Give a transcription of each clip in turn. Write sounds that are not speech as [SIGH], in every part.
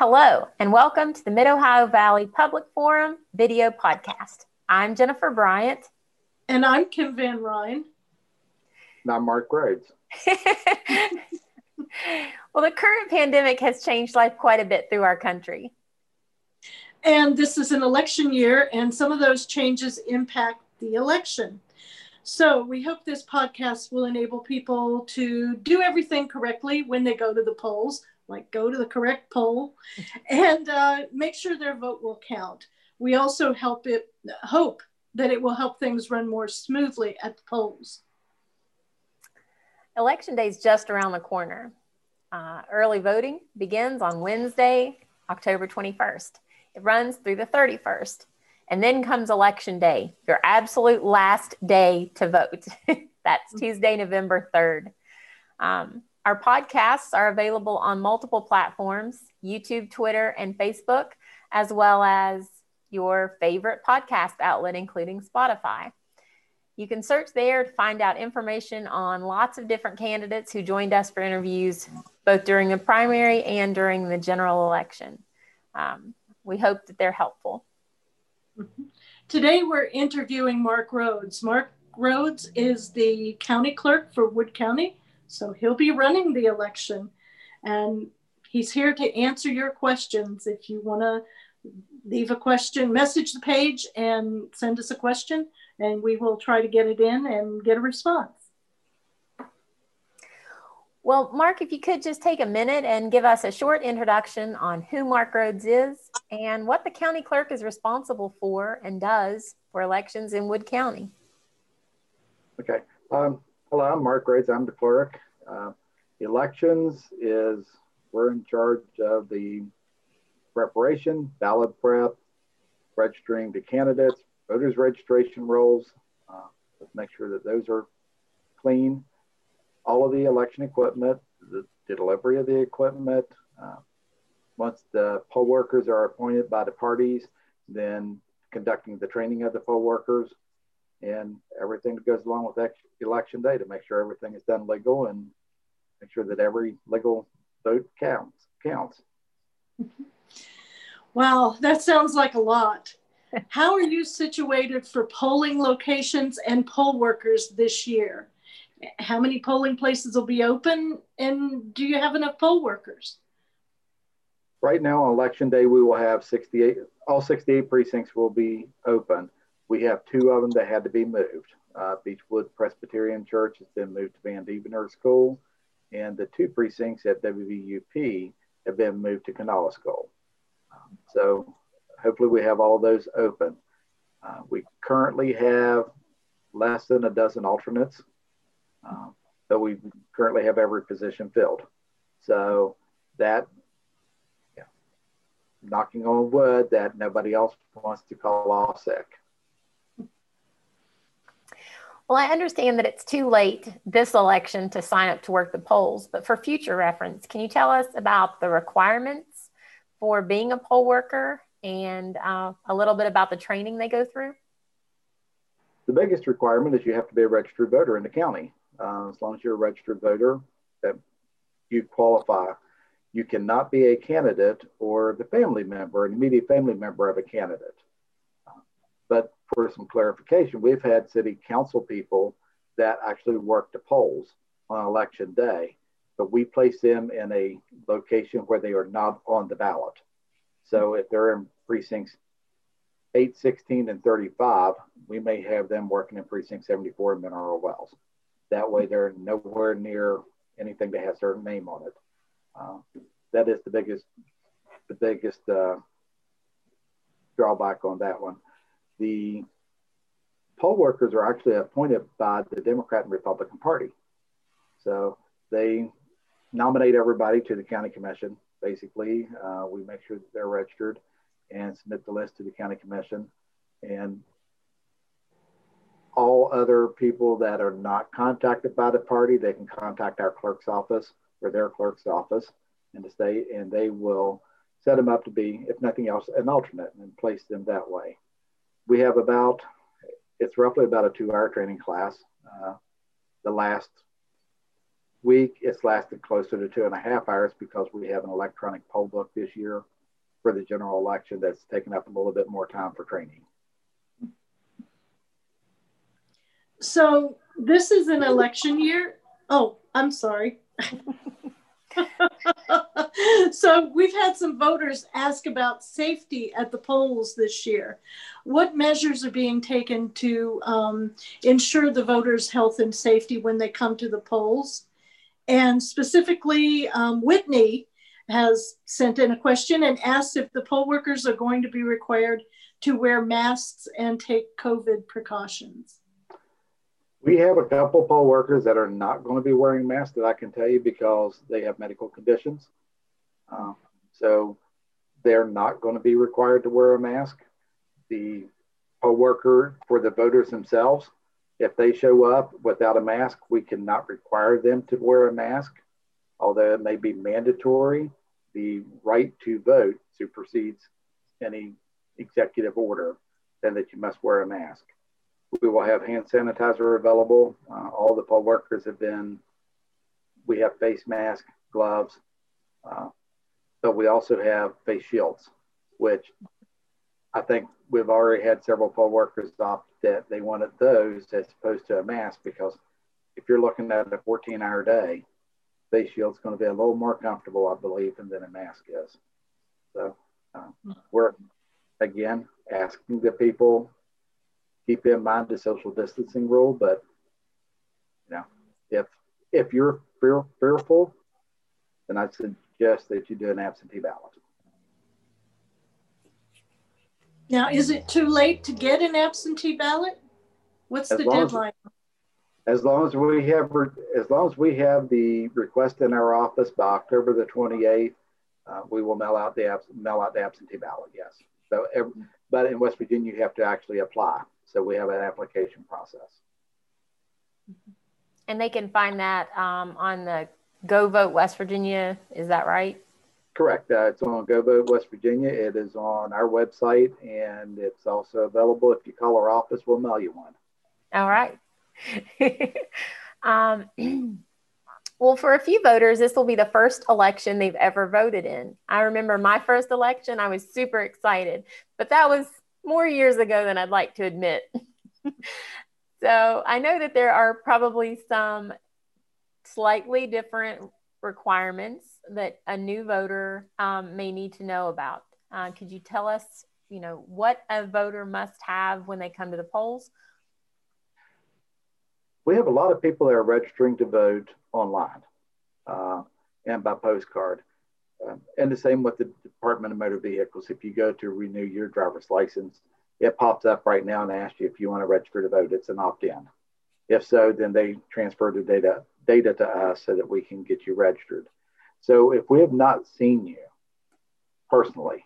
Hello, and welcome to the Mid Ohio Valley Public Forum video podcast. I'm Jennifer Bryant. And I'm Kim Van Ryn. And I'm Mark Rhodes. [LAUGHS] well, the current pandemic has changed life quite a bit through our country. And this is an election year, and some of those changes impact the election. So, we hope this podcast will enable people to do everything correctly when they go to the polls like go to the correct poll and uh, make sure their vote will count. We also help it hope that it will help things run more smoothly at the polls. Election day is just around the corner. Uh, early voting begins on Wednesday, October 21st. It runs through the 31st. And then comes election day, your absolute last day to vote. [LAUGHS] That's Tuesday, November 3rd. Um, our podcasts are available on multiple platforms YouTube, Twitter, and Facebook, as well as your favorite podcast outlet, including Spotify. You can search there to find out information on lots of different candidates who joined us for interviews, both during the primary and during the general election. Um, we hope that they're helpful. Today, we're interviewing Mark Rhodes. Mark Rhodes is the county clerk for Wood County so he'll be running the election and he's here to answer your questions. If you want to leave a question, message the page and send us a question, and we will try to get it in and get a response. Well, Mark, if you could just take a minute and give us a short introduction on who Mark Rhodes is and what the county clerk is responsible for and does for elections in Wood County. Okay. Um, Hello, I'm Mark Rhodes. I'm the clerk. Uh, elections is we're in charge of the preparation, ballot prep, registering the candidates, voters registration rolls. Uh, let's make sure that those are clean. All of the election equipment, the, the delivery of the equipment. Uh, once the poll workers are appointed by the parties, then conducting the training of the poll workers, and everything that goes along with election day to make sure everything is done legal and make sure that every legal vote counts counts. [LAUGHS] Wow, that sounds like a lot. How are you situated for polling locations and poll workers this year? How many polling places will be open and do you have enough poll workers? Right now on election day we will have 68 all 68 precincts will be open we have two of them that had to be moved. Uh, Beechwood Presbyterian Church has been moved to Van Devender School, and the two precincts at WVUP have been moved to Canala School. Um, so hopefully we have all those open. Uh, we currently have less than a dozen alternates, um, but we currently have every position filled. So that, yeah, knocking on wood, that nobody else wants to call off sick. Well, I understand that it's too late this election to sign up to work the polls, but for future reference, can you tell us about the requirements for being a poll worker and uh, a little bit about the training they go through? The biggest requirement is you have to be a registered voter in the county. Uh, as long as you're a registered voter, that you qualify. You cannot be a candidate or the family member, an immediate family member of a candidate. But for some clarification, we've had city council people that actually work the polls on election day, but we place them in a location where they are not on the ballot. So if they're in precincts 8, 16, and 35, we may have them working in precinct 74 in Mineral Wells. That way they're nowhere near anything that has their name on it. Uh, that is the biggest, the biggest uh, drawback on that one the poll workers are actually appointed by the Democrat and Republican Party. So they nominate everybody to the county commission. Basically, uh, we make sure that they're registered and submit the list to the county commission. And all other people that are not contacted by the party, they can contact our clerk's office or their clerk's office in the state, and they will set them up to be, if nothing else, an alternate and place them that way we have about, it's roughly about a two hour training class. Uh, the last week. It's lasted closer to two and a half hours because we have an electronic poll book this year for the general election that's taken up a little bit more time for training. So this is an election year. Oh, I'm sorry. [LAUGHS] [LAUGHS] so we've had some voters ask about safety at the polls this year. What measures are being taken to um, ensure the voters' health and safety when they come to the polls? And specifically, um, Whitney has sent in a question and asked if the poll workers are going to be required to wear masks and take COVID precautions. We have a couple poll workers that are not going to be wearing masks that I can tell you because they have medical conditions. Uh, so they're not going to be required to wear a mask. The poll worker for the voters themselves, if they show up without a mask, we cannot require them to wear a mask, although it may be mandatory. The right to vote supersedes any executive order, then that you must wear a mask. We will have hand sanitizer available. Uh, all the poll workers have been, we have face masks, gloves, uh, but we also have face shields, which I think we've already had several poll workers opt that they wanted those as opposed to a mask because if you're looking at a 14 hour day, face shield's going to be a little more comfortable, I believe, than a mask is. So uh, we're again asking the people keep in mind the social distancing rule. But you know, if if you're fear, fearful, then I suggest that you do an absentee ballot. Now, is it too late to get an absentee ballot? What's as the deadline? As, as long as we have, as long as we have the request in our office by October the 28th, uh, we will mail out the mail out the absentee ballot. Yes. So, every, but in West Virginia, you have to actually apply. So we have an application process. And they can find that um, on the Go Vote West Virginia. Is that right? Correct. Uh, it's on Go Vote West Virginia. It is on our website and it's also available. If you call our office, we'll mail you one. All right. [LAUGHS] um, [CLEARS THROAT] well, for a few voters, this will be the first election they've ever voted in. I remember my first election, I was super excited, but that was more years ago than I'd like to admit. [LAUGHS] so I know that there are probably some slightly different requirements that a new voter um, may need to know about. Uh, could you tell us, you know, what a voter must have when they come to the polls? We have a lot of people that are registering to vote online uh, and by postcard. Um, and the same with the Department of Motor Vehicles. If you go to renew your driver's license, it pops up right now and asks you if you want to register to vote. It's an opt-in. If so, then they transfer the data data to us so that we can get you registered. So if we have not seen you personally,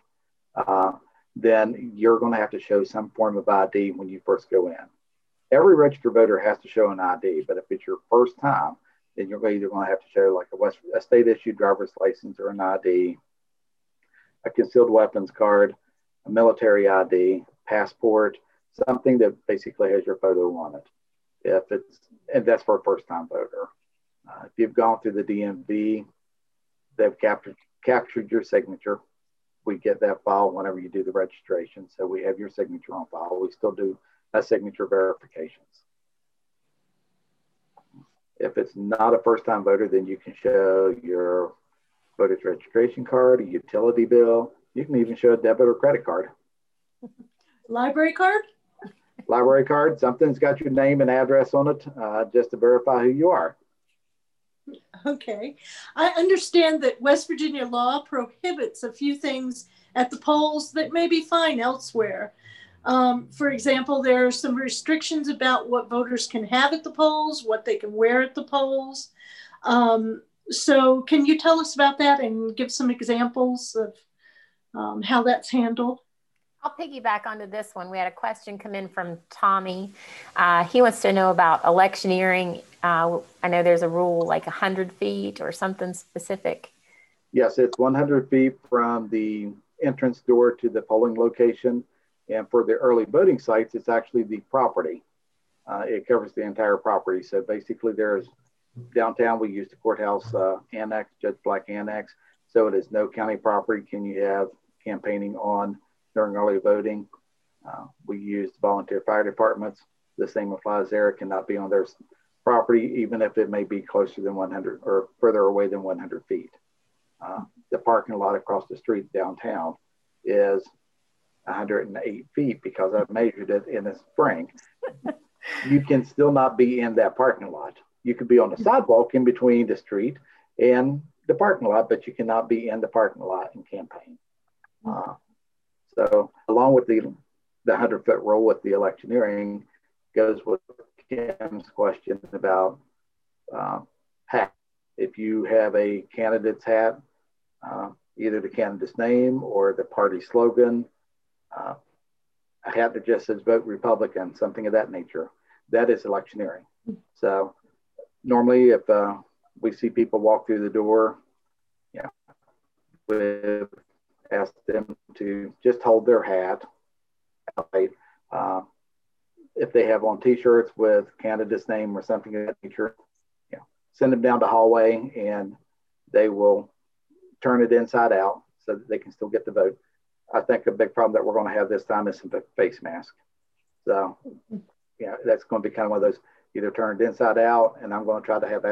uh, then you're going to have to show some form of ID when you first go in. Every registered voter has to show an ID, but if it's your first time, then you're either going to have to show like a, West, a state issued driver's license or an ID, a concealed weapons card, a military ID, passport, something that basically has your photo on it. If it's, and that's for a first time voter. Uh, if you've gone through the DMV, they've captured, captured your signature. We get that file whenever you do the registration. So we have your signature on file. We still do a signature verifications. If it's not a first time voter, then you can show your voter's registration card, a utility bill. You can even show a debit or credit card. Library card? Library card, something's got your name and address on it uh, just to verify who you are. Okay. I understand that West Virginia law prohibits a few things at the polls that may be fine elsewhere. Um, for example, there are some restrictions about what voters can have at the polls, what they can wear at the polls. Um, so, can you tell us about that and give some examples of um, how that's handled? I'll piggyback onto this one. We had a question come in from Tommy. Uh, he wants to know about electioneering. Uh, I know there's a rule like 100 feet or something specific. Yes, it's 100 feet from the entrance door to the polling location. And for the early voting sites, it's actually the property. Uh, it covers the entire property. So basically, there's downtown, we use the courthouse uh, annex, Judge Black annex. So it is no county property. Can you have campaigning on during early voting? Uh, we use volunteer fire departments. The same applies there. It cannot be on their property, even if it may be closer than 100 or further away than 100 feet. Uh, the parking lot across the street downtown is 108 feet because I measured it in the spring. [LAUGHS] you can still not be in that parking lot. You could be on the sidewalk in between the street and the parking lot, but you cannot be in the parking lot and campaign. Uh, so, along with the the 100 foot rule with the electioneering, goes with Kim's question about uh, hat. If you have a candidate's hat, uh, either the candidate's name or the party slogan, uh, a hat that just says vote Republican, something of that nature, that is electioneering. So normally if uh, we see people walk through the door, yeah, we ask them to just hold their hat. Uh, if they have on T-shirts with candidate's name or something of that nature, you know, send them down the hallway and they will turn it inside out so that they can still get the vote. I think a big problem that we're going to have this time is some face mask. So, yeah, that's going to be kind of one of those either turned inside out, and I'm going to try to have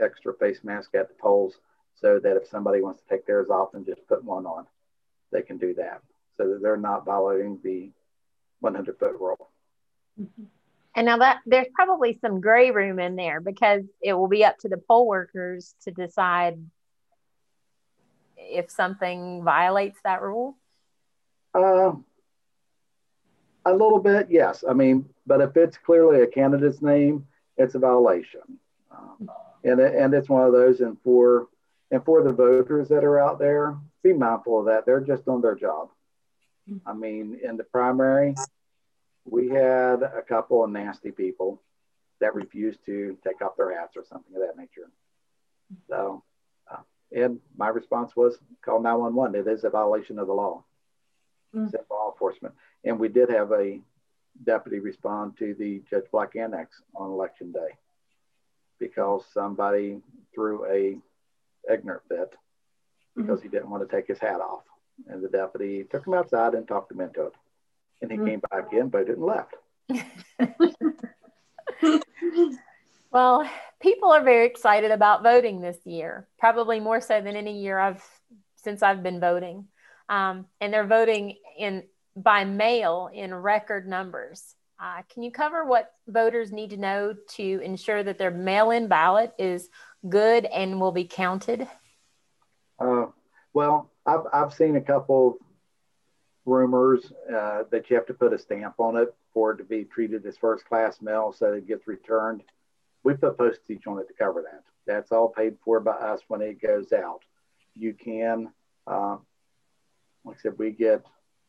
extra, face mask at the polls so that if somebody wants to take theirs off and just put one on, they can do that so that they're not violating the 100 foot rule. And now that there's probably some gray room in there because it will be up to the poll workers to decide if something violates that rule. Uh, a little bit, yes. I mean, but if it's clearly a candidate's name, it's a violation. Um, and, and it's one of those, and for and for the voters that are out there, be mindful of that. They're just doing their job. I mean, in the primary, we had a couple of nasty people that refused to take off their hats or something of that nature. So, uh, and my response was call 911. It is a violation of the law. Mm. Law enforcement. And we did have a deputy respond to the Judge Black Annex on election day because somebody threw a ignorant fit because mm-hmm. he didn't want to take his hat off. And the deputy took him outside and talked him into it. And he mm-hmm. came back in, voted, and left. [LAUGHS] well, people are very excited about voting this year, probably more so than any year I've since I've been voting. Um, and they're voting in by mail in record numbers. Uh, can you cover what voters need to know to ensure that their mail in ballot is good and will be counted? Uh, well, I've, I've seen a couple rumors uh, that you have to put a stamp on it for it to be treated as first class mail so it gets returned. We put postage on it to cover that. That's all paid for by us when it goes out. You can, uh, like I said, we get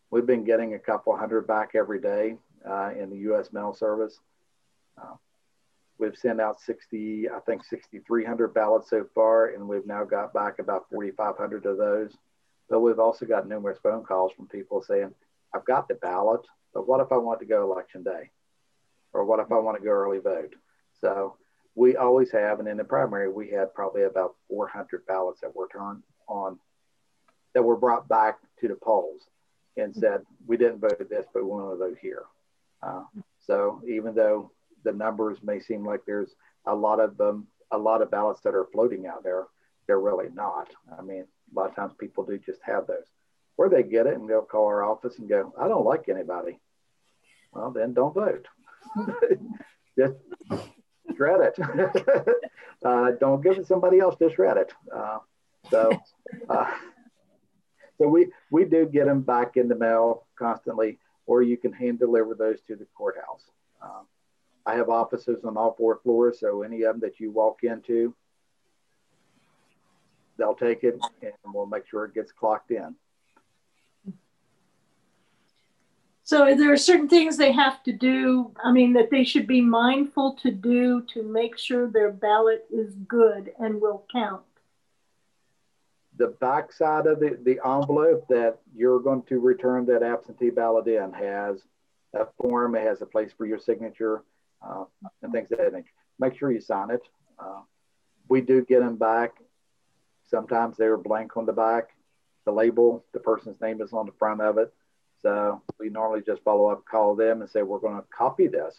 We've been getting a couple hundred back every day uh, in the U.S. mail service. Uh, we've sent out 60, I think 6,300 ballots so far, and we've now got back about 4,500 of those. But we've also got numerous phone calls from people saying, I've got the ballot, but what if I want to go election day? Or what if I want to go early vote? So we always have, and in the primary, we had probably about 400 ballots that were turned on, that were brought back to the polls and said, we didn't vote this, but we want to vote here. Uh, so even though the numbers may seem like there's a lot of a lot of ballots that are floating out there, they're really not. I mean, a lot of times people do just have those. Where they get it and they'll call our office and go, I don't like anybody. Well, then don't vote. [LAUGHS] just shred it. [LAUGHS] uh, don't give it somebody else, just shred it. Uh, so, uh, so we, we do get them back in the mail constantly, or you can hand deliver those to the courthouse. Um, I have offices on all four floors, so any of them that you walk into, they'll take it and we'll make sure it gets clocked in. So there are certain things they have to do, I mean, that they should be mindful to do to make sure their ballot is good and will count the backside of the, the envelope that you're going to return that absentee ballot in has a form, it has a place for your signature uh, and things of that nature. Make sure you sign it. Uh, we do get them back. Sometimes they're blank on the back. The label, the person's name is on the front of it. So we normally just follow up, call them, and say, We're going to copy this,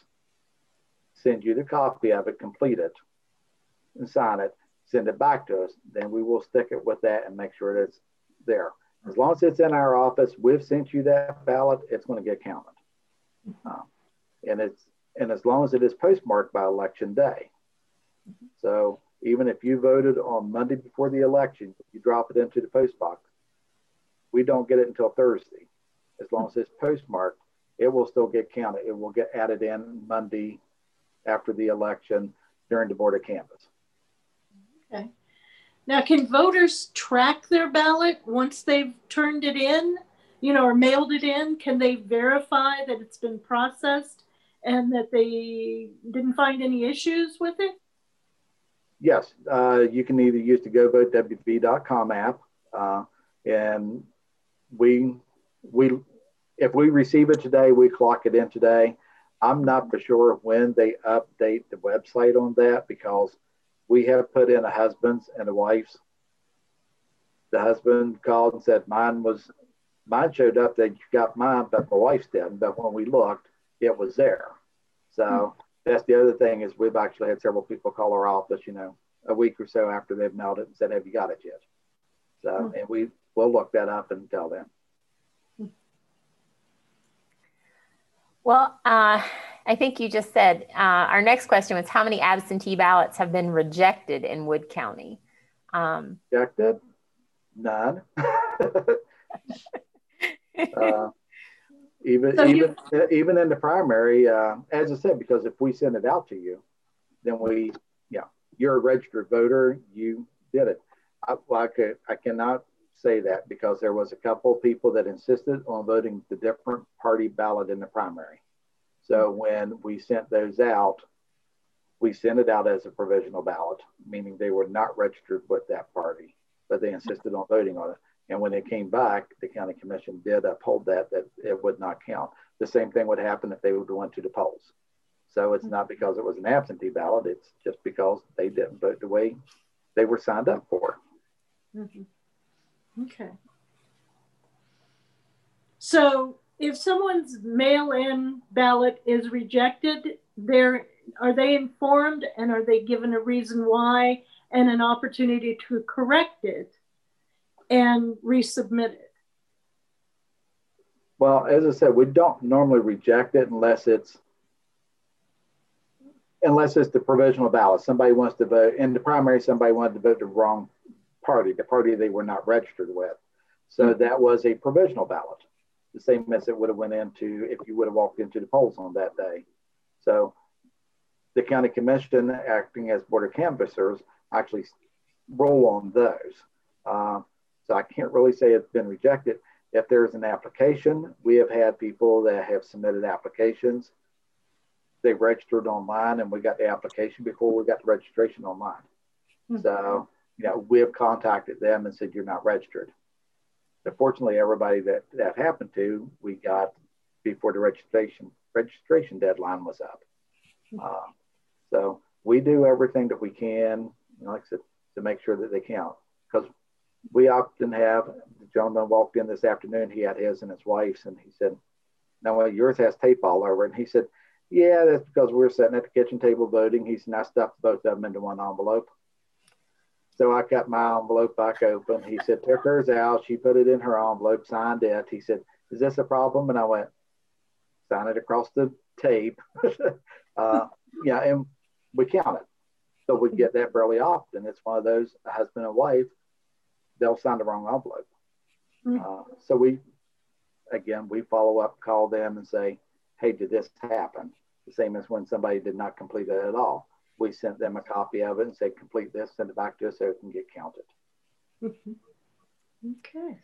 send you the copy of it, complete it, and sign it, send it back to us. Then we will stick it with that and make sure it's there. As long as it's in our office, we've sent you that ballot, it's going to get counted. Um, and it's and as long as it is postmarked by election day. So even if you voted on Monday before the election, you drop it into the post box. We don't get it until Thursday. As long as it's postmarked, it will still get counted. It will get added in Monday after the election during the board of canvass. Okay. Now, can voters track their ballot once they've turned it in, you know, or mailed it in? Can they verify that it's been processed and that they didn't find any issues with it? Yes, uh, you can either use the GoVoteWV.com app, uh, and we we if we receive it today, we clock it in today. I'm not for sure when they update the website on that because we have put in a husband's and a wife's. The husband called and said mine was mine showed up that you got mine, but my wife's didn't. But when we looked, it was there. So mm-hmm. that's the other thing is we've actually had several people call our office, you know, a week or so after they've mailed it and said, "Have you got it yet?" So mm-hmm. and we will look that up and tell them. Well, uh, I think you just said uh, our next question was how many absentee ballots have been rejected in Wood County? Um, rejected? None. [LAUGHS] uh, even so even you, even in the primary, uh, as I said, because if we send it out to you, then we, yeah, you're a registered voter. You did it. I, well, I, could, I cannot say that because there was a couple of people that insisted on voting the different party ballot in the primary. So when we sent those out, we sent it out as a provisional ballot, meaning they were not registered with that party, but they insisted on voting on it. And when it came back, the county commission did uphold that, that it would not count. The same thing would happen if they would went to the polls. So it's not because it was an absentee ballot, it's just because they didn't vote the way they were signed up for. Mm-hmm. Okay. So if someone's mail-in ballot is rejected, they're are they informed and are they given a reason why and an opportunity to correct it and resubmit it? Well, as I said, we don't normally reject it unless it's unless it's the provisional ballot. Somebody wants to vote in the primary. Somebody wanted to vote the wrong party, the party they were not registered with. So mm-hmm. that was a provisional ballot, the same as it would have went into if you would have walked into the polls on that day. So the county commission, acting as board of canvassers, actually roll on those. Uh, so I can't really say it's been rejected. If there's an application, we have had people that have submitted applications. They registered online, and we got the application before we got the registration online. Mm-hmm. So you know, we have contacted them and said, you're not registered. But fortunately, everybody that that happened to, we got before the registration registration deadline was up. Uh, so we do everything that we can, you know, like I said, to make sure that they count. Because we often have, the gentleman walked in this afternoon, he had his and his wife's, and he said, no, well, yours has tape all over. And he said, yeah, that's because we are sitting at the kitchen table voting. He said, I stuffed both of them into one envelope. So I cut my envelope back open. He said, took hers out. She put it in her envelope, signed it. He said, Is this a problem? And I went, Sign it across the tape. [LAUGHS] uh, yeah, and we count it. So we get that fairly often. It's one of those husband and wife, they'll sign the wrong envelope. Mm-hmm. Uh, so we, again, we follow up, call them and say, Hey, did this happen? The same as when somebody did not complete it at all we sent them a copy of it and said, complete this, send it back to us so it can get counted. okay.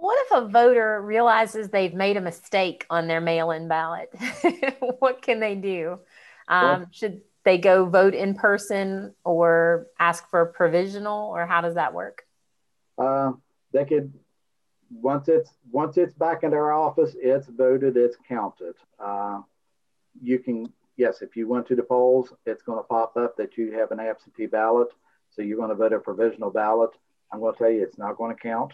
What if a voter realizes they've made a mistake on their mail in ballot? [LAUGHS] what can they do? Um, well, should they go vote in person or ask for a provisional, or how does that work? Uh, they could once it's once it's back in our office, it's voted, it's counted. Uh, you can yes, if you went to the polls, it's going to pop up that you have an absentee ballot. So you're going to vote a provisional ballot. I'm going to tell you it's not going to count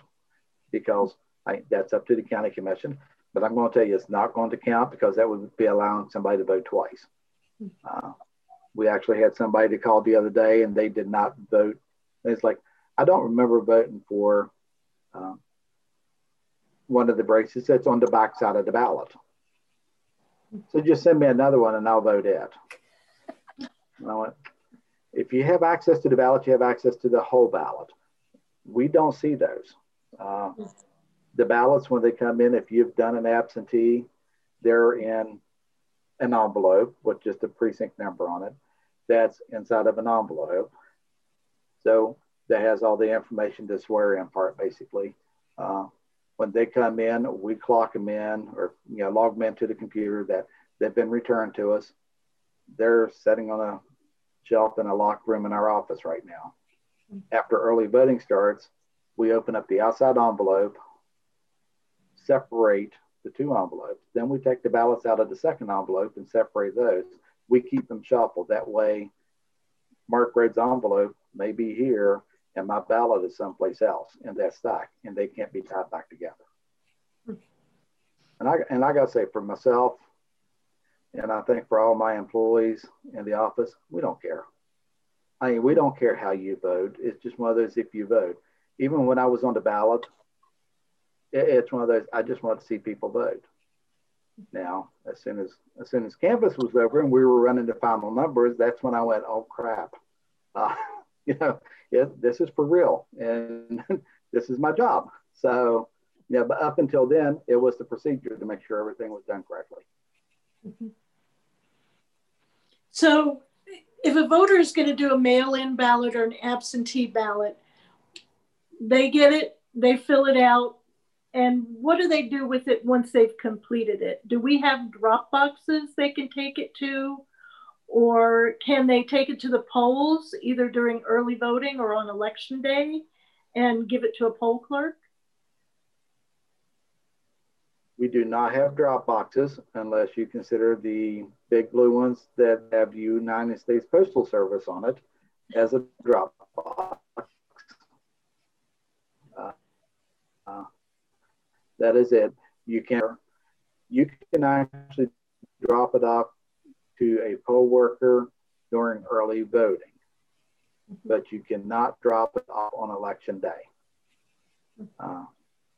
because I, that's up to the county commission. But I'm going to tell you it's not going to count because that would be allowing somebody to vote twice. Uh, we actually had somebody that called the other day and they did not vote. And it's like, I don't remember voting for um, one of the braces that's on the back side of the ballot. So just send me another one and I'll vote it. And I went, if you have access to the ballot, you have access to the whole ballot. We don't see those. Uh, the ballots, when they come in, if you've done an absentee, they're in an envelope with just a precinct number on it. That's inside of an envelope. So that has all the information to swear in part, basically. Uh, when they come in, we clock them in or you know log them into the computer that they've been returned to us. They're sitting on a shelf in a locked room in our office right now. After early voting starts, we open up the outside envelope, separate the two envelopes. Then we take the ballots out of the second envelope and separate those. We keep them shuffled. That way, Mark Red's envelope may be here and my ballot is someplace else in that stack, and they can't be tied back together. And I and I gotta say for myself, and I think for all my employees in the office, we don't care. I mean, we don't care how you vote. It's just one of those if you vote. Even when I was on the ballot, it, it's one of those. I just want to see people vote. Now, as soon as as soon as canvass was over and we were running the final numbers, that's when I went, oh crap. Uh, [LAUGHS] you know, it, this is for real and [LAUGHS] this is my job. So, yeah, but up until then, it was the procedure to make sure everything was done correctly. Mm-hmm. So, if a voter is going to do a mail in ballot or an absentee ballot, they get it, they fill it out, and what do they do with it once they've completed it? Do we have drop boxes they can take it to? Or can they take it to the polls either during early voting or on election day and give it to a poll clerk? We do not have drop boxes unless you consider the big blue ones that have the United States Postal Service on it as a drop box. Uh, uh, that is it. You can you can actually drop it off to a poll worker during early voting, but you cannot drop it off on election day. Uh,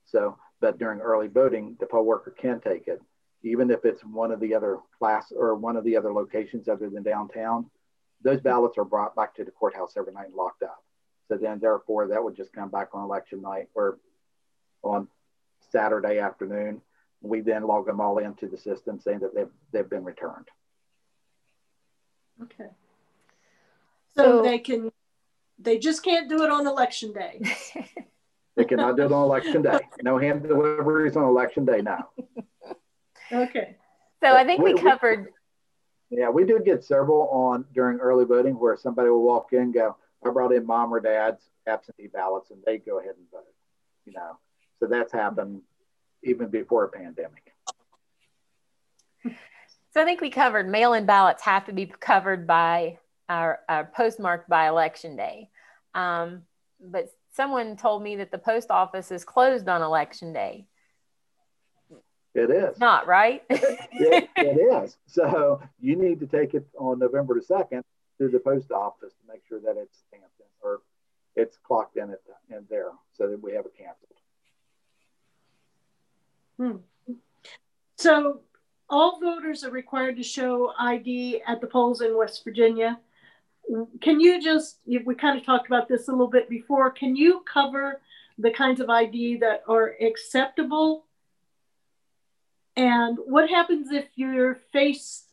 so, but during early voting, the poll worker can take it, even if it's one of the other class or one of the other locations other than downtown. Those ballots are brought back to the courthouse every night and locked up. So then, therefore, that would just come back on election night or on Saturday afternoon. We then log them all into the system saying that they've, they've been returned. Okay. So, so they can, they just can't do it on election day. [LAUGHS] they cannot do it on election day. No hand deliveries on election day now. Okay. So I think we, we covered. We, yeah, we do get several on during early voting where somebody will walk in, go, I brought in mom or dad's absentee ballots, and they go ahead and vote. You know, so that's happened even before a pandemic. So I think we covered mail-in ballots have to be covered by our, our postmarked by election day. Um, but someone told me that the post office is closed on election day. It is. not right. [LAUGHS] it, it is. So you need to take it on November the second to the post office to make sure that it's stamped in or it's clocked in it in there so that we have it canceled. Hmm. So all voters are required to show ID at the polls in West Virginia. Can you just, we kind of talked about this a little bit before, can you cover the kinds of ID that are acceptable? And what happens if your face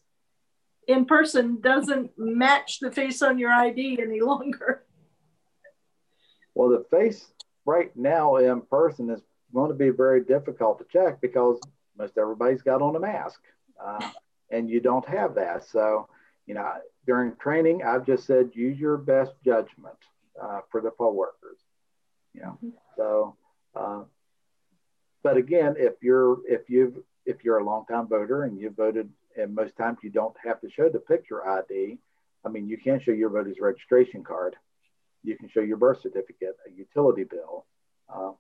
in person doesn't match the face on your ID any longer? Well, the face right now in person is going to be very difficult to check because most everybody's got on a mask, uh, and you don't have that. So, you know, during training, I've just said use your best judgment uh, for the poll workers. You know, mm-hmm. so. Uh, but again, if you're if you've if you're a longtime voter and you voted, and most times you don't have to show the picture ID. I mean, you can show your voter's registration card, you can show your birth certificate, a utility bill, uh,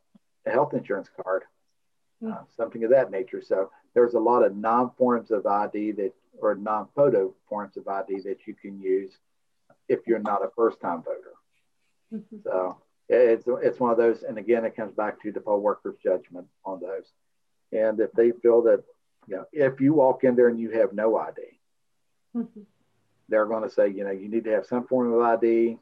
a health insurance card, uh, hmm. something of that nature. So there's a lot of non forms of ID that, or non photo forms of ID that you can use if you're not a first time voter. Mm-hmm. So it's, it's one of those. And again, it comes back to the poll worker's judgment on those. And if they feel that, you know, if you walk in there and you have no ID, mm-hmm. they're going to say, you know, you need to have some form of ID.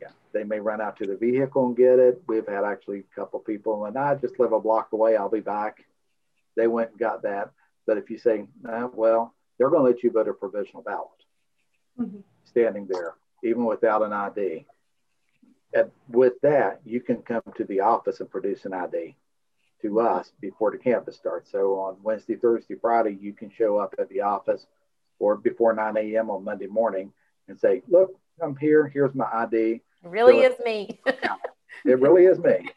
Yeah, they may run out to the vehicle and get it. We've had actually a couple people, and I just live a block away. I'll be back. They went and got that. But if you say, nah, well, they're going to let you vote a provisional ballot mm-hmm. standing there, even without an ID. And with that, you can come to the office and produce an ID to us before the canvass starts. So on Wednesday, Thursday, Friday, you can show up at the office or before 9 a.m. on Monday morning and say, look, I'm here. Here's my ID. It really is me. [LAUGHS] it really is me.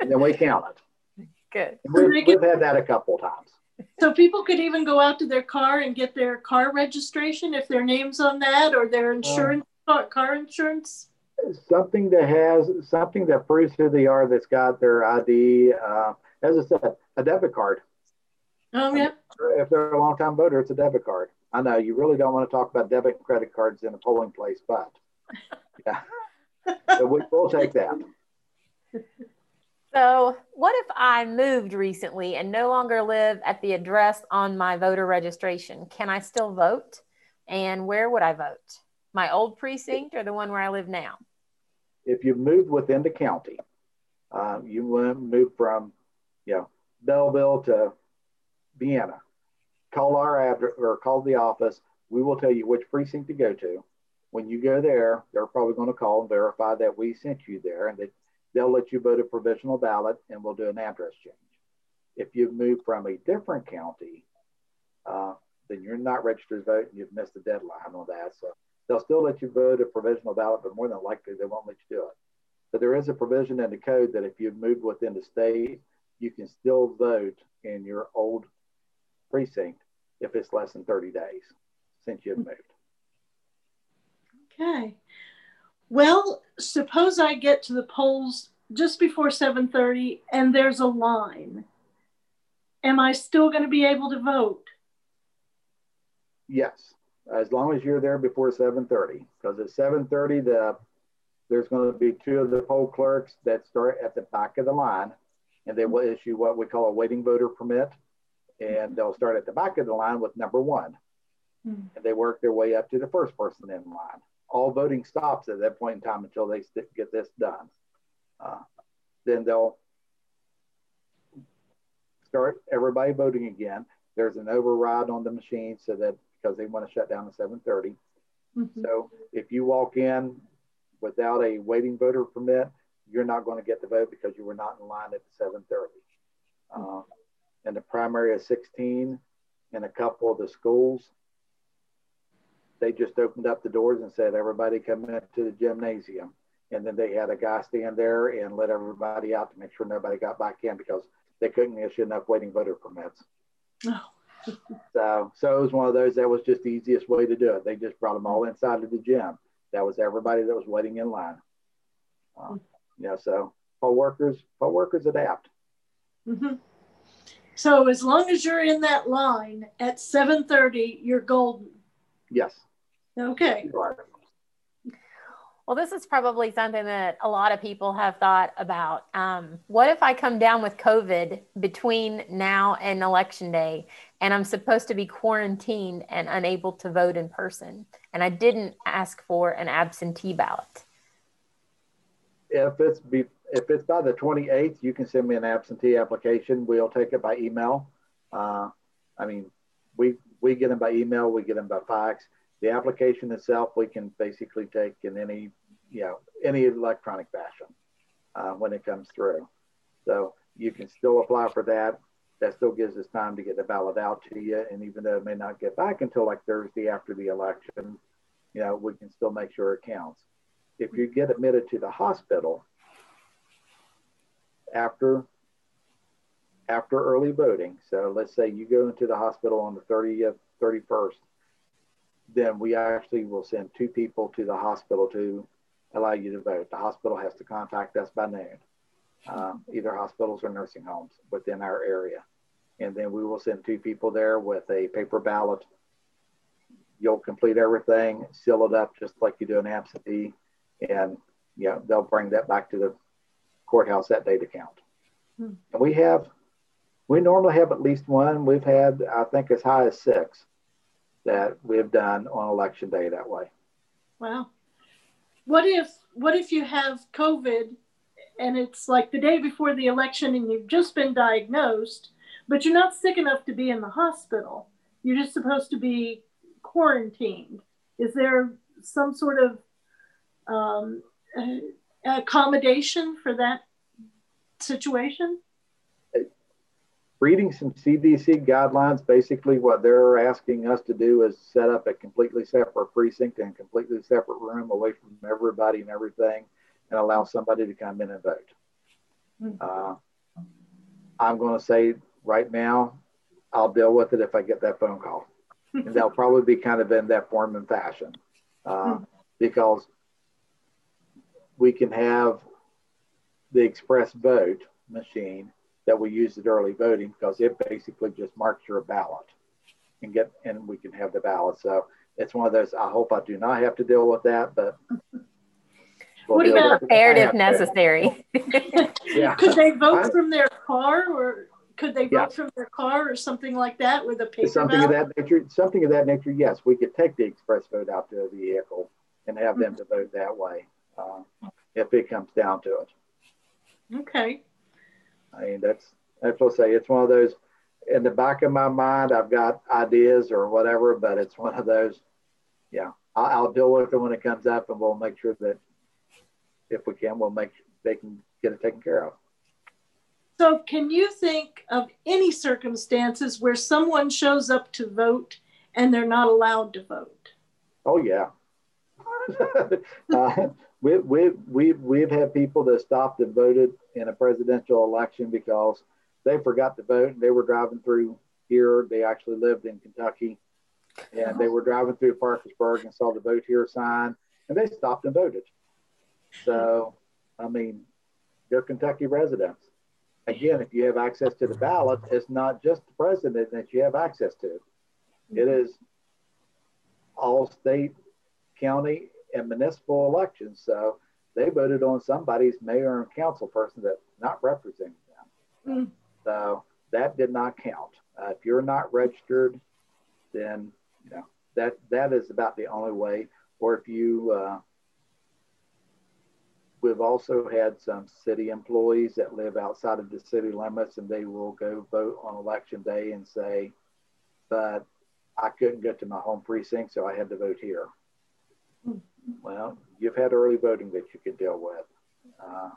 And then we count it. [LAUGHS] Good. We've, we've had that a couple times. So people could even go out to their car and get their car registration if their name's on that or their insurance, uh, car insurance. Something that has something that proves who they are. That's got their ID. Uh, as I said, a debit card. Oh yeah. If they're a long time voter, it's a debit card. I know you really don't want to talk about debit and credit cards in a polling place, but yeah, so we, will take that. So, what if I moved recently and no longer live at the address on my voter registration? Can I still vote? And where would I vote? My old precinct or the one where I live now? If you moved within the county, um, you move from, you know, Belleville to Vienna call our address or call the office. We will tell you which precinct to go to. When you go there, they're probably going to call and verify that we sent you there, and they, they'll let you vote a provisional ballot, and we'll do an address change. If you've moved from a different county, uh, then you're not registered to vote, and you've missed the deadline on that. So they'll still let you vote a provisional ballot, but more than likely they won't let you do it. But there is a provision in the code that if you've moved within the state, you can still vote in your old precinct if it's less than 30 days since you've moved. Okay. Well, suppose I get to the polls just before 7:30 and there's a line. Am I still going to be able to vote? Yes, as long as you're there before 7:30 because at 7:30 the there's going to be two of the poll clerks that start at the back of the line and they will issue what we call a waiting voter permit and they'll start at the back of the line with number one. Mm-hmm. And they work their way up to the first person in line. All voting stops at that point in time until they get this done. Uh, then they'll start everybody voting again. There's an override on the machine so that because they want to shut down at 7:30. Mm-hmm. So if you walk in without a waiting voter permit, you're not going to get the vote because you were not in line at 7:30. Uh, and the primary is 16 in a couple of the schools. They just opened up the doors and said, everybody come into the gymnasium. And then they had a guy stand there and let everybody out to make sure nobody got back in because they couldn't issue enough waiting voter permits. Oh. so, so it was one of those that was just the easiest way to do it. They just brought them all inside of the gym. That was everybody that was waiting in line. Um, you know, so poll workers, poll workers adapt. Mm-hmm. So as long as you're in that line at 7:30, you're golden. Yes. Okay. Well, this is probably something that a lot of people have thought about. Um, what if I come down with COVID between now and election day and I'm supposed to be quarantined and unable to vote in person and I didn't ask for an absentee ballot? If it's be- if it's by the 28th, you can send me an absentee application. We'll take it by email. Uh, I mean, we we get them by email, we get them by fax. The application itself, we can basically take in any you know any electronic fashion uh, when it comes through. So you can still apply for that. That still gives us time to get the ballot out to you. And even though it may not get back until like Thursday after the election, you know, we can still make sure it counts. If you get admitted to the hospital, after after early voting. So let's say you go into the hospital on the 30th, 31st, then we actually will send two people to the hospital to allow you to vote. The hospital has to contact us by noon, uh, either hospitals or nursing homes within our area. And then we will send two people there with a paper ballot. You'll complete everything, seal it up just like you do an absentee, and you know, they'll bring that back to the courthouse that day to count. Hmm. And we have, we normally have at least one. We've had, I think, as high as six that we've done on election day that way. Wow. What if what if you have COVID and it's like the day before the election and you've just been diagnosed, but you're not sick enough to be in the hospital. You're just supposed to be quarantined. Is there some sort of um, accommodation for that situation? Reading some CDC guidelines, basically what they're asking us to do is set up a completely separate precinct and completely separate room away from everybody and everything and allow somebody to come in and vote. Hmm. Uh, I'm going to say right now, I'll deal with it if I get that phone call. and [LAUGHS] they'll probably be kind of in that form and fashion uh, hmm. because we can have the ExpressVote machine that we use at early voting because it basically just marks your ballot and get and we can have the ballot. So it's one of those. I hope I do not have to deal with that, but we'll [LAUGHS] what about prepared if necessary? [LAUGHS] yeah. Could they vote I, from their car or could they vote yeah. from their car or something like that with a paper something ballot? of that nature? Something of that nature. Yes, we could take the ExpressVote out to the vehicle and have mm-hmm. them to vote that way uh, if it comes down to it. Okay. I mean, that's that's what I say. It's one of those. In the back of my mind, I've got ideas or whatever, but it's one of those. Yeah, I'll, I'll deal with it when it comes up, and we'll make sure that if we can, we'll make they can get it taken care of. So, can you think of any circumstances where someone shows up to vote and they're not allowed to vote? Oh yeah. [LAUGHS] uh, we, we, we, we've had people that stopped and voted in a presidential election because they forgot to vote and they were driving through here. They actually lived in Kentucky and they were driving through Parkersburg and saw the vote here sign and they stopped and voted. So, I mean, they're Kentucky residents. Again, if you have access to the ballot, it's not just the president that you have access to. It mm-hmm. is all state, county, and municipal elections. So they voted on somebody's mayor and council person that's not representing them. Mm. So that did not count. Uh, if you're not registered, then you know that that is about the only way. Or if you, uh, we've also had some city employees that live outside of the city limits, and they will go vote on election day and say, "But I couldn't get to my home precinct, so I had to vote here." Mm. Well, you've had early voting that you could deal with. Uh,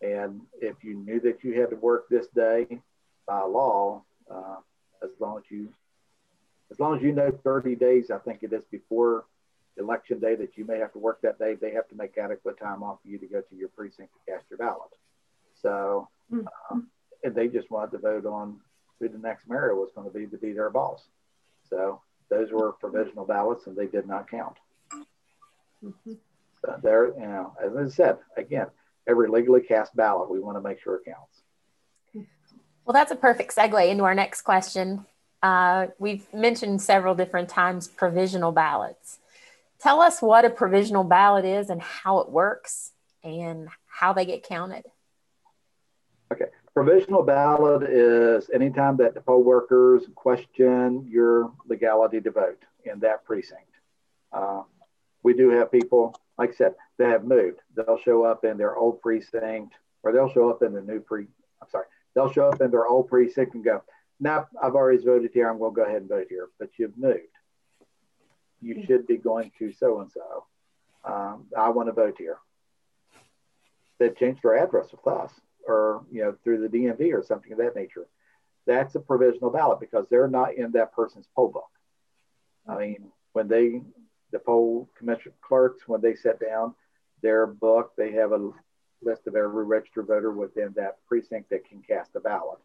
and if you knew that you had to work this day by law, uh, as long as you, as long as you know 30 days, I think it is before election day that you may have to work that day, they have to make adequate time off for you to go to your precinct to cast your ballot. So, uh, and they just wanted to vote on who the next mayor was going to be to be their boss. So those were provisional ballots and they did not count. Mm-hmm. So there, you know, as I said, again, every legally cast ballot, we want to make sure it counts. Well, that's a perfect segue into our next question. Uh, we've mentioned several different times provisional ballots. Tell us what a provisional ballot is and how it works and how they get counted. Okay. Provisional ballot is anytime that the poll workers question your legality to vote in that precinct. Uh, we do have people, like I said, that have moved. They'll show up in their old precinct or they'll show up in the new pre, I'm sorry, they'll show up in their old precinct and go, nah, I've already voted here. I'm going to go ahead and vote here. But you've moved. You mm-hmm. should be going to so and so. I want to vote here. They've changed their address with us or, you know, through the DMV or something of that nature. That's a provisional ballot because they're not in that person's poll book. I mean, when they the poll commission clerks, when they set down their book, they have a list of every registered voter within that precinct that can cast a ballot.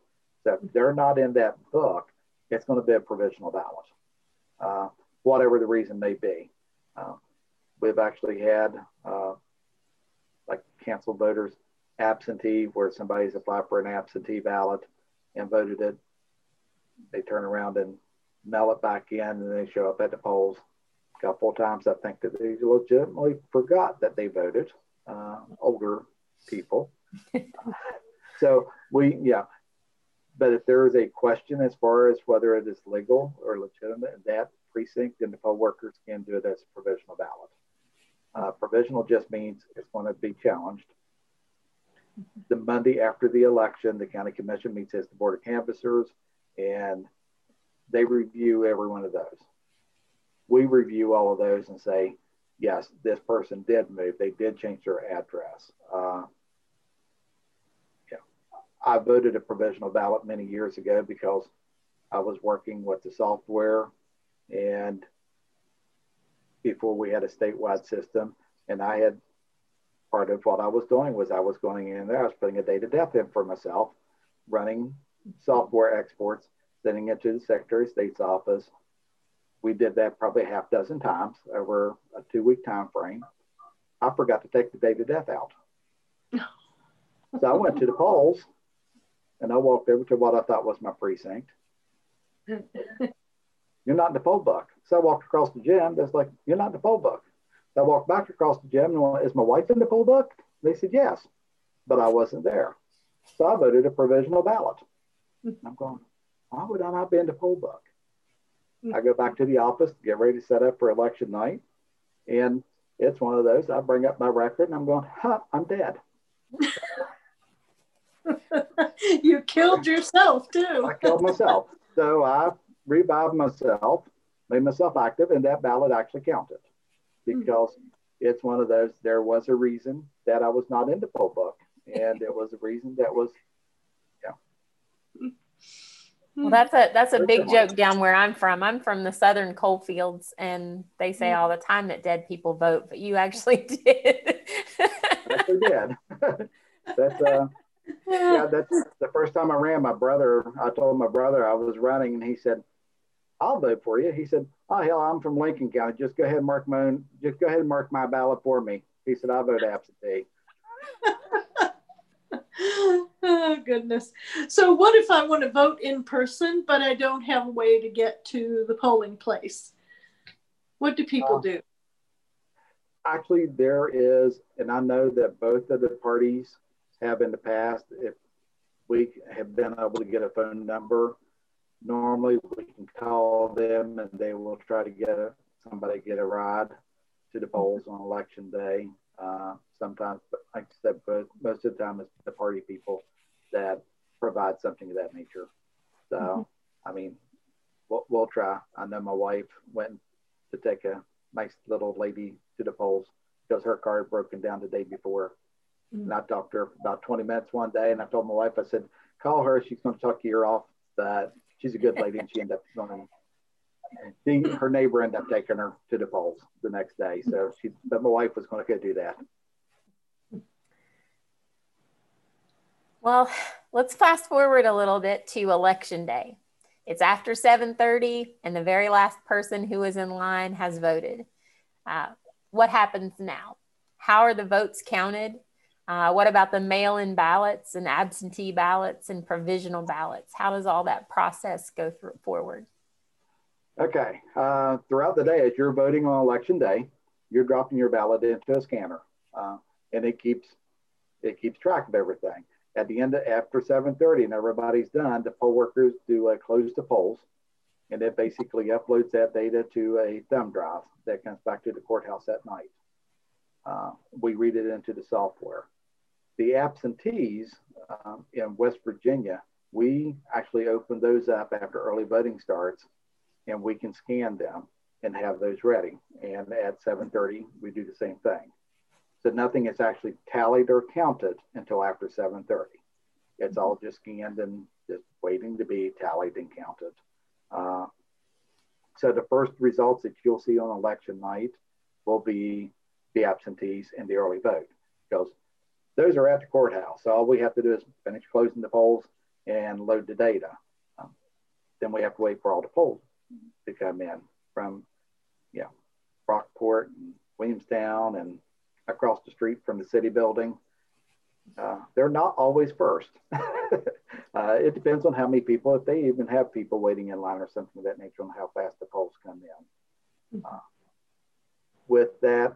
So if they're not in that book, it's going to be a provisional ballot, uh, whatever the reason may be. Uh, we've actually had uh, canceled voters absentee, where somebody's applied for an absentee ballot and voted it. They turn around and mail it back in, and they show up at the polls. Couple of times, I think that they legitimately forgot that they voted. Uh, older people. [LAUGHS] so we, yeah. But if there is a question as far as whether it is legal or legitimate, that precinct and the poll workers can do it as a provisional ballot. Uh, provisional just means it's going to be challenged. The Monday after the election, the county commission meets as the board of canvassers and they review every one of those. We review all of those and say, yes, this person did move. They did change their address. Uh, yeah. I voted a provisional ballot many years ago because I was working with the software and before we had a statewide system. And I had part of what I was doing was I was going in there, I was putting a date of death in for myself, running software exports, sending it to the Secretary of State's office. We did that probably a half dozen times over a two week time frame. I forgot to take the date of death out. [LAUGHS] so I went to the polls and I walked over to what I thought was my precinct. You're not in the poll book. So I walked across the gym. That's like, you're not in the poll book. So I walked back across the gym and went, is my wife in the poll book? They said, yes, but I wasn't there. So I voted a provisional ballot. I'm going, why would I not be in the poll book? I go back to the office, get ready to set up for election night. And it's one of those, I bring up my record and I'm going, huh, I'm dead. [LAUGHS] you killed yourself too. I killed myself. So I revived myself, made myself active, and that ballot actually counted because mm-hmm. it's one of those. There was a reason that I was not in the poll book, and it was a reason that was, yeah. Well, that's a that's a big joke down where I'm from. I'm from the southern coal fields, and they say all the time that dead people vote, but you actually [LAUGHS] did. actually did. [LAUGHS] that's uh, yeah. [LAUGHS] That's the first time I ran. My brother, I told my brother I was running, and he said, I'll vote for you. He said, Oh hell, I'm from Lincoln County. Just go ahead and mark my own, just go ahead and mark my ballot for me. He said, I vote absentee. oh goodness. So what if I want to vote in person, but I don't have a way to get to the polling place? What do people uh, do? Actually, there is, and I know that both of the parties have in the past, if we have been able to get a phone number normally we can call them and they will try to get a, somebody get a ride to the polls on election day. Uh, sometimes, but like I said, but most of the time it's the party people that provide something of that nature. So, mm-hmm. I mean, we'll, we'll try. I know my wife went to take a nice little lady to the polls because her car had broken down the day before. Mm-hmm. And I talked to her for about 20 minutes one day and I told my wife, I said, call her. She's going to talk ear off. But she's a good lady, and she ended up going. She, her neighbor ended up taking her to the polls the next day. So she, but my wife was going to go do that. Well, let's fast forward a little bit to election day. It's after 7:30, and the very last person who is in line has voted. Uh, what happens now? How are the votes counted? Uh, what about the mail in ballots and absentee ballots and provisional ballots? How does all that process go through, forward? Okay. Uh, throughout the day, as you're voting on election day, you're dropping your ballot into a scanner, uh, and it keeps it keeps track of everything. At the end of after 7:30 and everybody's done, the poll workers do a close the polls, and it basically uploads that data to a thumb drive that comes back to the courthouse at night. Uh, we read it into the software the absentees um, in West Virginia, we actually open those up after early voting starts and we can scan them and have those ready. And at 7.30, we do the same thing. So nothing is actually tallied or counted until after 7.30. It's all just scanned and just waiting to be tallied and counted. Uh, so the first results that you'll see on election night will be the absentees and the early vote because those are at the courthouse. So all we have to do is finish closing the polls and load the data. Um, then we have to wait for all the polls to come in from, yeah, Rockport and Williamstown and across the street from the city building. Uh, they're not always first. [LAUGHS] uh, it depends on how many people, if they even have people waiting in line or something of that nature, on how fast the polls come in. Uh, with that,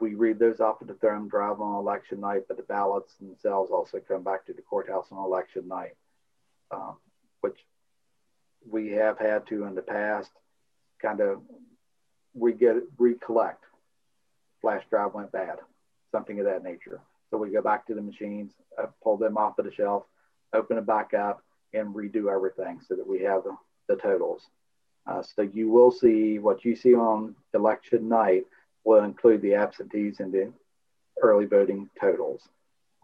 we read those off at the thumb drive on election night, but the ballots themselves also come back to the courthouse on election night, uh, which we have had to in the past kind of we get recollect. Flash drive went bad, something of that nature. So we go back to the machines, uh, pull them off of the shelf, open it back up, and redo everything so that we have the, the totals. Uh, so you will see what you see on election night will include the absentees and the early voting totals.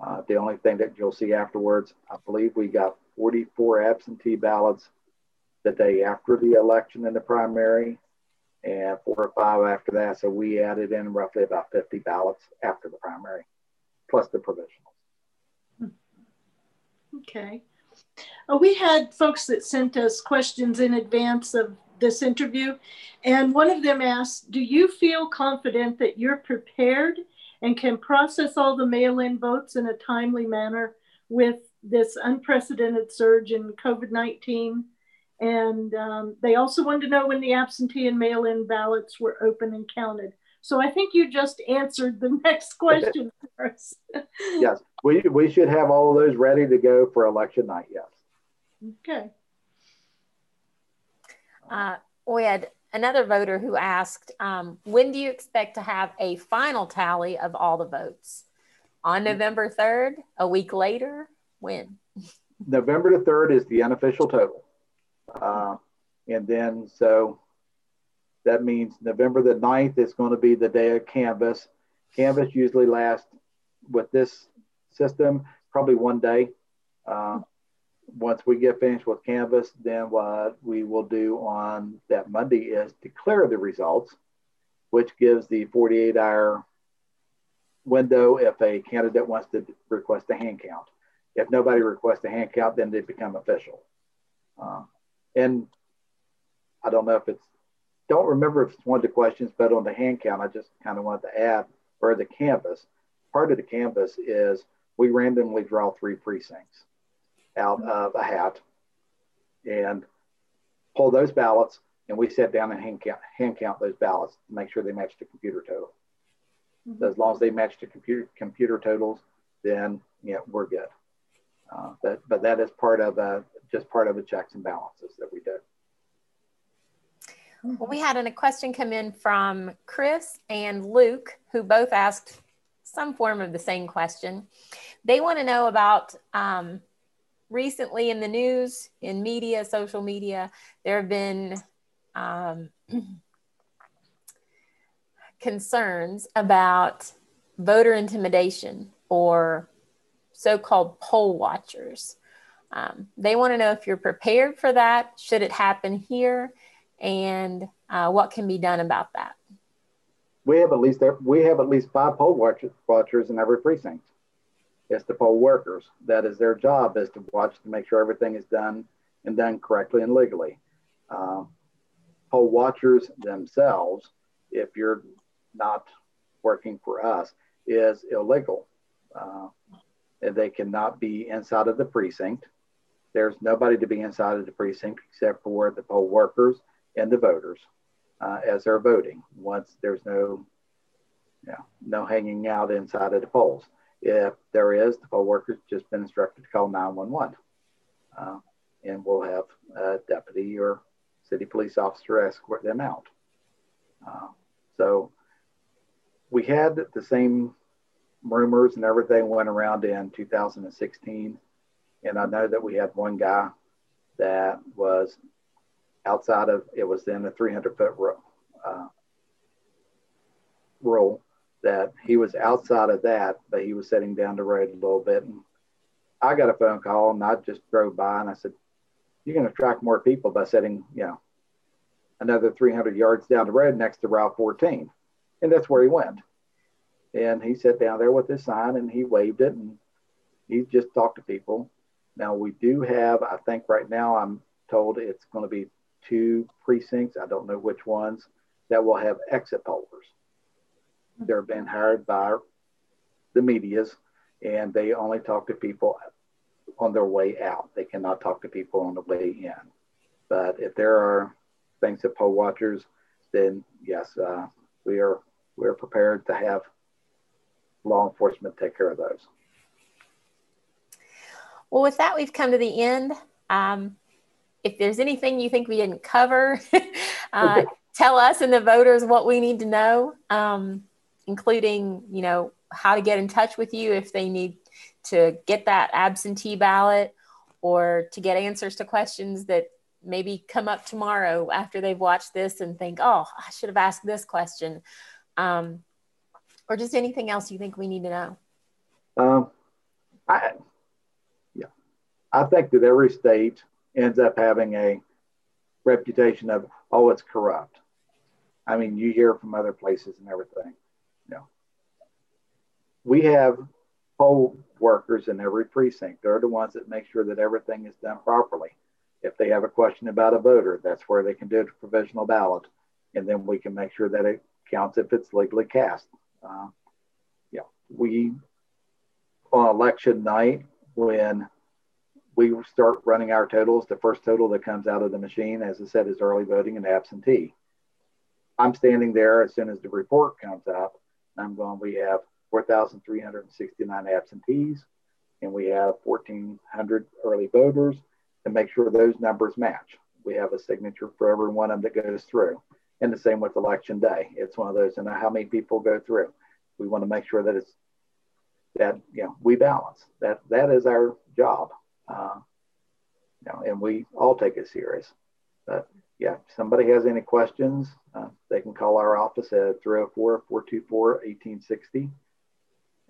Uh, the only thing that you'll see afterwards, I believe we got 44 absentee ballots the day after the election in the primary and four or five after that. So we added in roughly about 50 ballots after the primary, plus the provisionals. Okay. Uh, we had folks that sent us questions in advance of this interview, and one of them asked Do you feel confident that you're prepared and can process all the mail in votes in a timely manner with this unprecedented surge in COVID 19 and um, they also wanted to know when the absentee and mail in ballots were open and counted. So I think you just answered the [LAUGHS] next question for us. [LAUGHS] yes, we, we should have all of those ready to go for election night, yes. Okay. Uh, we had another voter who asked, um, when do you expect to have a final tally of all the votes? On November 3rd, a week later? When? November the 3rd is the unofficial total. Uh, and then, so that means November the 9th is going to be the day of Canvass. Canvass usually lasts with this system probably one day. Uh, once we get finished with Canvass, then what we will do on that Monday is declare the results, which gives the 48 hour window if a candidate wants to request a hand count. If nobody requests a hand count, then they become official. Uh, and I don't know if it's, don't remember if it's one of the questions, but on the hand count, I just kind of wanted to add, or the canvass, part of the canvass is we randomly draw three precincts out of a hat and pull those ballots and we sit down and hand count, hand count those ballots to make sure they match the computer total. Mm-hmm. So as long as they match the computer computer totals, then yeah, we're good. Uh, but but that is part of a just part of the checks and balances that we do. Well, we had a question come in from Chris and Luke, who both asked some form of the same question. They want to know about um, recently in the news, in media, social media, there have been um, [CLEARS THROAT] concerns about voter intimidation or so called poll watchers. Um, they want to know if you're prepared for that. Should it happen here? And uh, what can be done about that? We have at least we have at least five poll watchers in every precinct. It's the poll workers. That is their job is to watch to make sure everything is done and done correctly and legally. Uh, poll watchers themselves, if you're not working for us, is illegal. Uh, they cannot be inside of the precinct. There's nobody to be inside of the precinct except for the poll workers and the voters uh, as they're voting. Once there's no, no hanging out inside of the polls. If there is, the poll workers just been instructed to call 911, uh, and we'll have a deputy or city police officer escort them out. Uh, so we had the same rumors and everything went around in 2016 and I know that we had one guy that was outside of it was in a 300 foot uh, rule that he was outside of that, but he was sitting down the road a little bit. And I got a phone call and I just drove by and I said, You're going to attract more people by sitting, you know, another 300 yards down the road next to Route 14. And that's where he went. And he sat down there with his sign and he waved it and he just talked to people. Now we do have, I think right now I'm told it's going to be two precincts. I don't know which ones that will have exit pollers. They're being hired by the medias and they only talk to people on their way out. They cannot talk to people on the way in. But if there are things that poll watchers, then yes, uh, we are we are prepared to have law enforcement take care of those. Well, with that, we've come to the end. Um, if there's anything you think we didn't cover, [LAUGHS] uh, [LAUGHS] tell us and the voters what we need to know, um, including, you know, how to get in touch with you if they need to get that absentee ballot or to get answers to questions that maybe come up tomorrow after they've watched this and think, oh, I should have asked this question. Um, or just anything else you think we need to know. Um, I, yeah, I think that every state ends up having a reputation of, oh, it's corrupt. I mean, you hear from other places and everything. You know, we have poll workers in every precinct. They're the ones that make sure that everything is done properly. If they have a question about a voter, that's where they can do a provisional ballot, and then we can make sure that it counts if it's legally cast. Uh, yeah, we on election night when we start running our totals, the first total that comes out of the machine, as I said, is early voting and absentee. I'm standing there as soon as the report comes out. I'm going, we have 4,369 absentees and we have 1,400 early voters to make sure those numbers match. We have a signature for every one of them that goes through. And the same with election day. It's one of those, and how many people go through. We want to make sure that it's that you know we balance. That that is our job. Uh, you know, and we all take it serious. But yeah, if somebody has any questions, uh, they can call our office at 304 424 1860.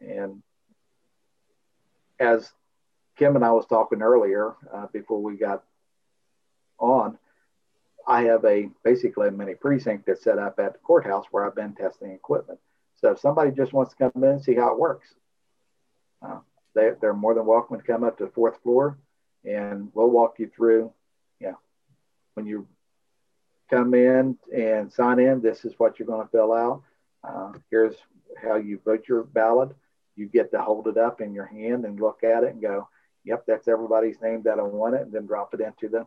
And as Kim and I was talking earlier uh, before we got on, I have a basically a mini precinct that's set up at the courthouse where I've been testing equipment. So if somebody just wants to come in and see how it works, uh, they, they're more than welcome to come up to the fourth floor and we'll walk you through. Yeah, when you come in and sign in, this is what you're going to fill out. Uh, here's how you vote your ballot. You get to hold it up in your hand and look at it and go, yep, that's everybody's name that I want it, and then drop it into the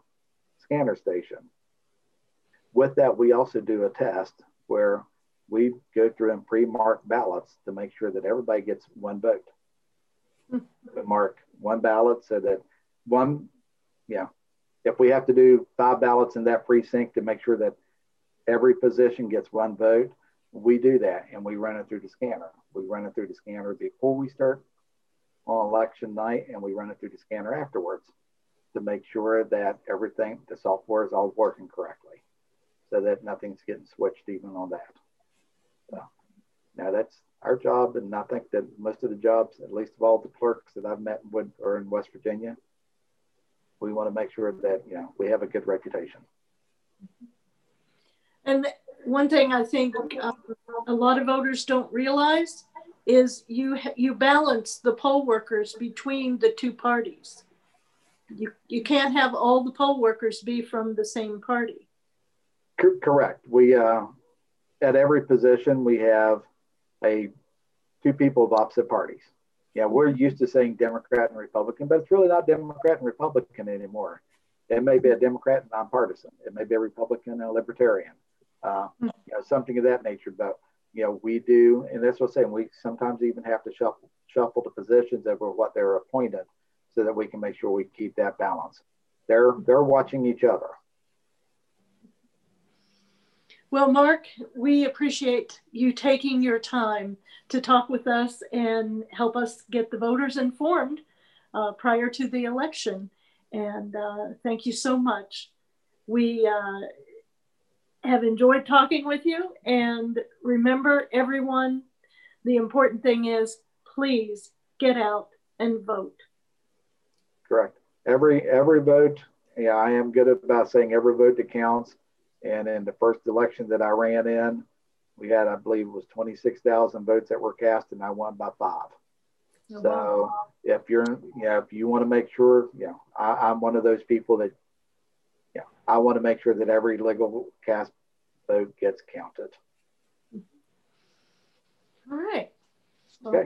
scanner station with that, we also do a test where we go through and pre-mark ballots to make sure that everybody gets one vote. Hmm. we mark one ballot so that one, yeah, if we have to do five ballots in that precinct to make sure that every position gets one vote, we do that and we run it through the scanner. We run it through the scanner before we start on election night and we run it through the scanner afterwards to make sure that everything, the software is all working correctly so that nothing's getting switched even on that. So now that's our job, and I think that most of the jobs, at least of all the clerks that I've met would or in West Virginia, we want to make sure that you know we have a good reputation. And one thing I think uh, a lot of voters don't realize is you you balance the poll workers between the two parties. You you can't have all the poll workers be from the same party correct. We uh, at every position we have a two people of opposite parties. Yeah, we're used to saying Democrat and Republican, but it's really not Democrat and Republican anymore. It may be a Democrat and nonpartisan. It may be a Republican and a Libertarian. Uh, you know, something of that nature. But you know, we do, and that's what I'm saying. We sometimes even have to shuffle shuffle the positions over what they're appointed, so that we can make sure we keep that balance. They're they're watching each other. Well, Mark, we appreciate you taking your time to talk with us and help us get the voters informed uh, prior to the election. And uh, thank you so much. We uh, have enjoyed talking with you. And remember, everyone, the important thing is please get out and vote. Correct. Every every vote. Yeah, I am good about saying every vote that counts and in the first election that I ran in, we had, I believe, it was 26,000 votes that were cast, and I won by five. Oh, so wow. if you're, yeah, if you want to make sure, yeah, I, am one of those people that, yeah, I want to make sure that every legal cast vote gets counted. All right. Well, okay.